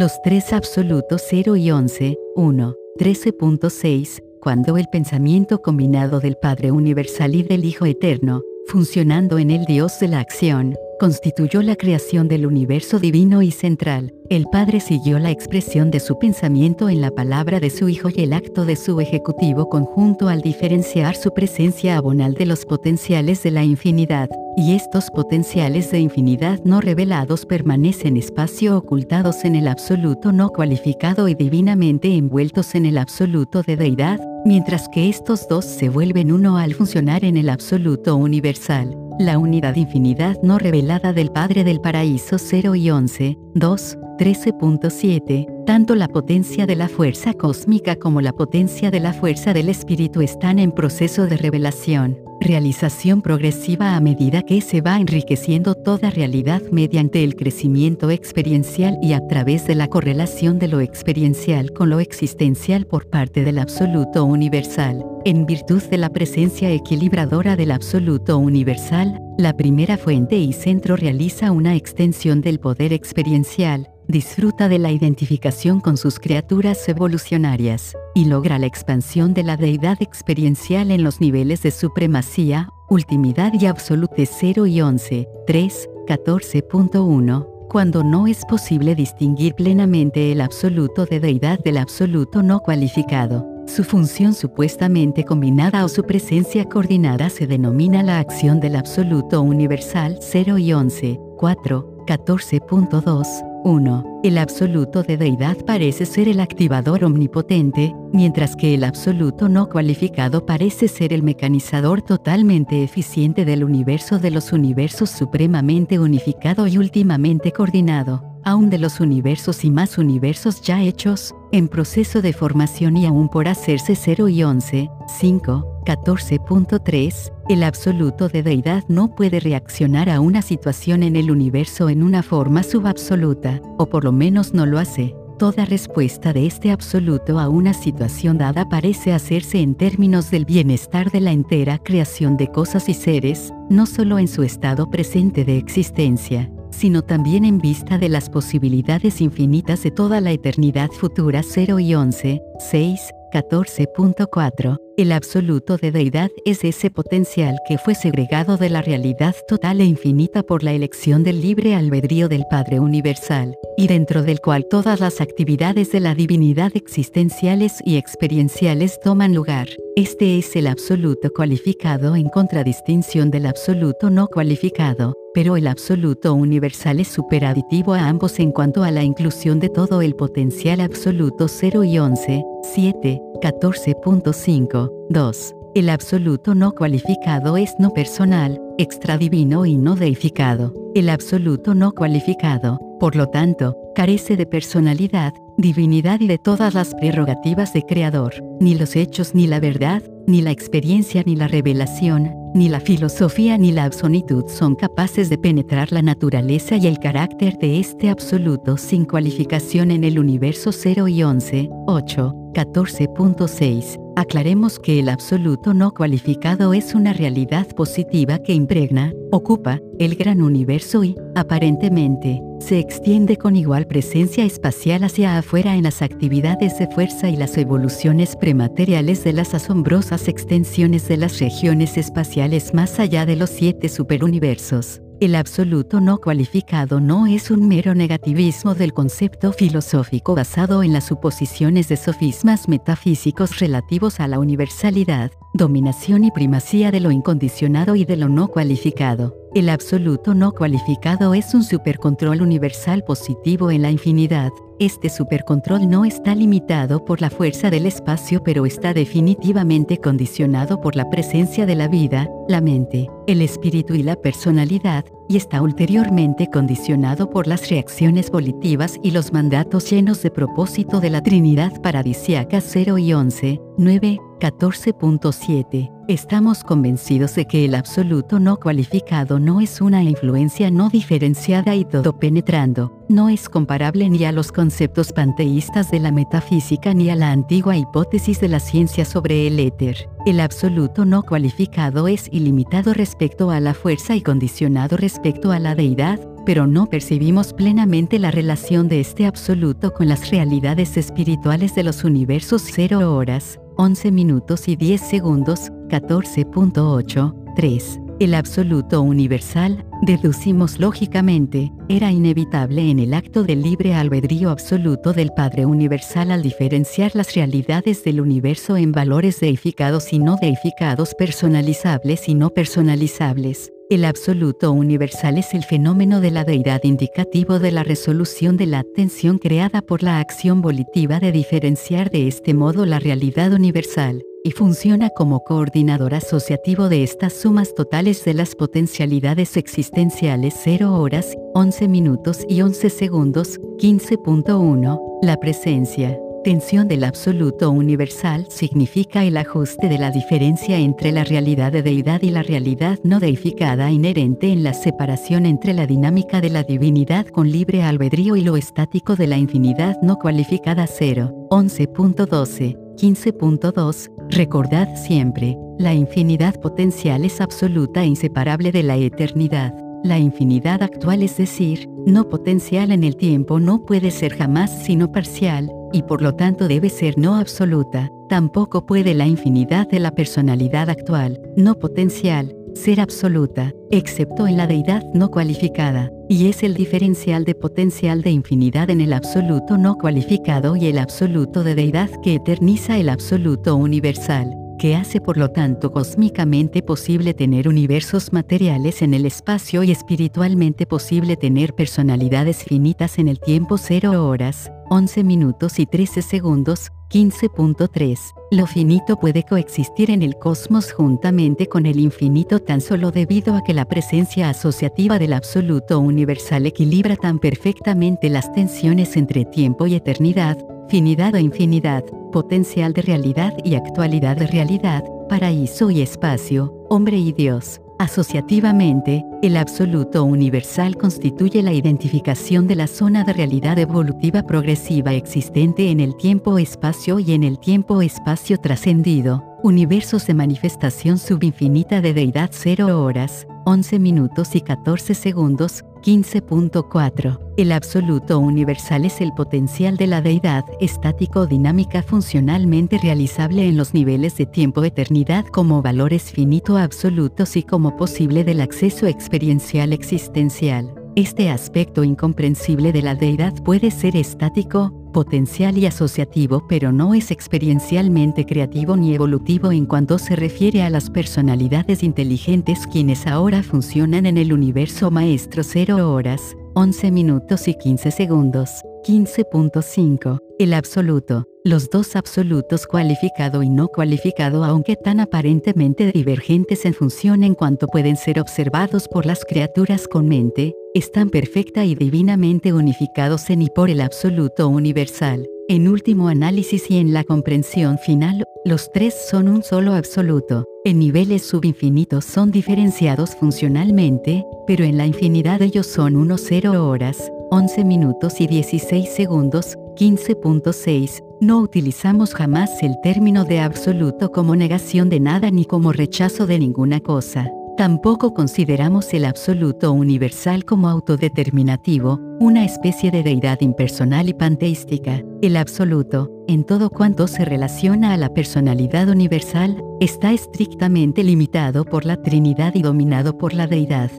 Los tres absolutos 0 y 11, 1, 13.6, cuando el pensamiento combinado del Padre Universal y del Hijo Eterno, funcionando en el Dios de la acción, constituyó la creación del universo divino y central. El Padre siguió la expresión de su pensamiento en la palabra de su Hijo y el acto de su ejecutivo conjunto al diferenciar su presencia abonal de los potenciales de la infinidad, y estos potenciales de infinidad no revelados permanecen espacio ocultados en el absoluto no cualificado y divinamente envueltos en el absoluto de deidad, mientras que estos dos se vuelven uno al funcionar en el absoluto universal. La unidad infinidad no revelada del Padre del Paraíso 0 y 11, 2, 13.7, tanto la potencia de la fuerza cósmica como la potencia de la fuerza del espíritu están en proceso de revelación, realización progresiva a medida que se va enriqueciendo toda realidad mediante el crecimiento experiencial y a través de la correlación de lo experiencial con lo existencial por parte del absoluto universal. En virtud de la presencia equilibradora del absoluto universal, la primera fuente y centro realiza una extensión del poder experiencial, disfruta de la identificación con sus criaturas evolucionarias, y logra la expansión de la deidad experiencial en los niveles de supremacía, ultimidad y absolute 0 y 11, 3, 14.1, cuando no es posible distinguir plenamente el absoluto de deidad del absoluto no cualificado. Su función supuestamente combinada o su presencia coordinada se denomina la acción del absoluto universal 0 y 11, 4, 14.2, 1. El absoluto de deidad parece ser el activador omnipotente, mientras que el absoluto no cualificado parece ser el mecanizador totalmente eficiente del universo de los universos supremamente unificado y últimamente coordinado, aún de los universos y más universos ya hechos, en proceso de formación y aún por hacerse 0 y 11, 5, 14.3, el absoluto de deidad no puede reaccionar a una situación en el universo en una forma subabsoluta, o por lo menos no lo hace. Toda respuesta de este absoluto a una situación dada parece hacerse en términos del bienestar de la entera creación de cosas y seres, no solo en su estado presente de existencia, sino también en vista de las posibilidades infinitas de toda la eternidad futura 0 y 11, 6, 14.4. El absoluto de deidad es ese potencial que fue segregado de la realidad total e infinita por la elección del libre albedrío del Padre Universal, y dentro del cual todas las actividades de la divinidad existenciales y experienciales toman lugar. Este es el absoluto cualificado en contradistinción del absoluto no cualificado, pero el absoluto universal es superaditivo a ambos en cuanto a la inclusión de todo el potencial absoluto 0 y 11, 7, 14.5, 2. El absoluto no cualificado es no personal, extradivino y no deificado. El absoluto no cualificado, por lo tanto, carece de personalidad, divinidad y de todas las prerrogativas de creador. Ni los hechos ni la verdad, ni la experiencia ni la revelación, ni la filosofía ni la absolutud son capaces de penetrar la naturaleza y el carácter de este absoluto sin cualificación en el universo 0 y 11, 8, 14.6. Aclaremos que el absoluto no cualificado es una realidad positiva que impregna, ocupa, el gran universo y, aparentemente, se extiende con igual presencia espacial hacia afuera en las actividades de fuerza y las evoluciones premateriales de las asombrosas extensiones de las regiones espaciales más allá de los siete superuniversos. El absoluto no cualificado no es un mero negativismo del concepto filosófico basado en las suposiciones de sofismas metafísicos relativos a la universalidad, dominación y primacía de lo incondicionado y de lo no cualificado. El absoluto no cualificado es un supercontrol universal positivo en la infinidad. Este supercontrol no está limitado por la fuerza del espacio pero está definitivamente condicionado por la presencia de la vida, la mente, el espíritu y la personalidad, y está ulteriormente condicionado por las reacciones volitivas y los mandatos llenos de propósito de la Trinidad paradisiaca 0 y 11, 9, 14.7. Estamos convencidos de que el absoluto no cualificado no es una influencia no diferenciada y todo penetrando, no es comparable ni a los conceptos panteístas de la metafísica ni a la antigua hipótesis de la ciencia sobre el éter. El absoluto no cualificado es ilimitado respecto a la fuerza y condicionado respecto a la deidad, pero no percibimos plenamente la relación de este absoluto con las realidades espirituales de los universos 0 horas, 11 minutos y 10 segundos, 14.8, 3. El absoluto universal, deducimos lógicamente, era inevitable en el acto del libre albedrío absoluto del Padre Universal al diferenciar las realidades del universo en valores deificados y no deificados, personalizables y no personalizables. El absoluto universal es el fenómeno de la deidad indicativo de la resolución de la atención creada por la acción volitiva de diferenciar de este modo la realidad universal y funciona como coordinador asociativo de estas sumas totales de las potencialidades existenciales 0 horas, 11 minutos y 11 segundos, 15.1, la presencia. Tensión del absoluto universal significa el ajuste de la diferencia entre la realidad de deidad y la realidad no deificada inherente en la separación entre la dinámica de la divinidad con libre albedrío y lo estático de la infinidad no cualificada 0. 11.12. 15.2 Recordad siempre, la infinidad potencial es absoluta e inseparable de la eternidad. La infinidad actual, es decir, no potencial en el tiempo, no puede ser jamás sino parcial, y por lo tanto debe ser no absoluta. Tampoco puede la infinidad de la personalidad actual, no potencial, ser absoluta, excepto en la deidad no cualificada, y es el diferencial de potencial de infinidad en el absoluto no cualificado y el absoluto de deidad que eterniza el absoluto universal, que hace por lo tanto cósmicamente posible tener universos materiales en el espacio y espiritualmente posible tener personalidades finitas en el tiempo 0 horas, 11 minutos y 13 segundos, 15.3. Lo finito puede coexistir en el cosmos juntamente con el infinito tan solo debido a que la presencia asociativa del absoluto universal equilibra tan perfectamente las tensiones entre tiempo y eternidad, finidad e infinidad, potencial de realidad y actualidad de realidad, paraíso y espacio, hombre y Dios. Asociativamente, el absoluto universal constituye la identificación de la zona de realidad evolutiva progresiva existente en el tiempo-espacio y en el tiempo-espacio trascendido, universos de manifestación subinfinita de deidad 0 horas, 11 minutos y 14 segundos, 15.4. El absoluto universal es el potencial de la deidad estático dinámica funcionalmente realizable en los niveles de tiempo-eternidad como valores finito absolutos y como posible del acceso experiencial existencial. Este aspecto incomprensible de la deidad puede ser estático, potencial y asociativo, pero no es experiencialmente creativo ni evolutivo en cuanto se refiere a las personalidades inteligentes quienes ahora funcionan en el universo maestro 0 horas, 11 minutos y 15 segundos. 15.5. El absoluto. Los dos absolutos cualificado y no cualificado aunque tan aparentemente divergentes en función en cuanto pueden ser observados por las criaturas con mente, están perfecta y divinamente unificados en y por el absoluto universal. En último análisis y en la comprensión final, los tres son un solo absoluto. En niveles subinfinitos son diferenciados funcionalmente, pero en la infinidad ellos son 1 0 horas, 11 minutos y 16 segundos, 15.6. No utilizamos jamás el término de absoluto como negación de nada ni como rechazo de ninguna cosa. Tampoco consideramos el absoluto universal como autodeterminativo, una especie de deidad impersonal y panteística. El absoluto, en todo cuanto se relaciona a la personalidad universal, está estrictamente limitado por la Trinidad y dominado por la deidad.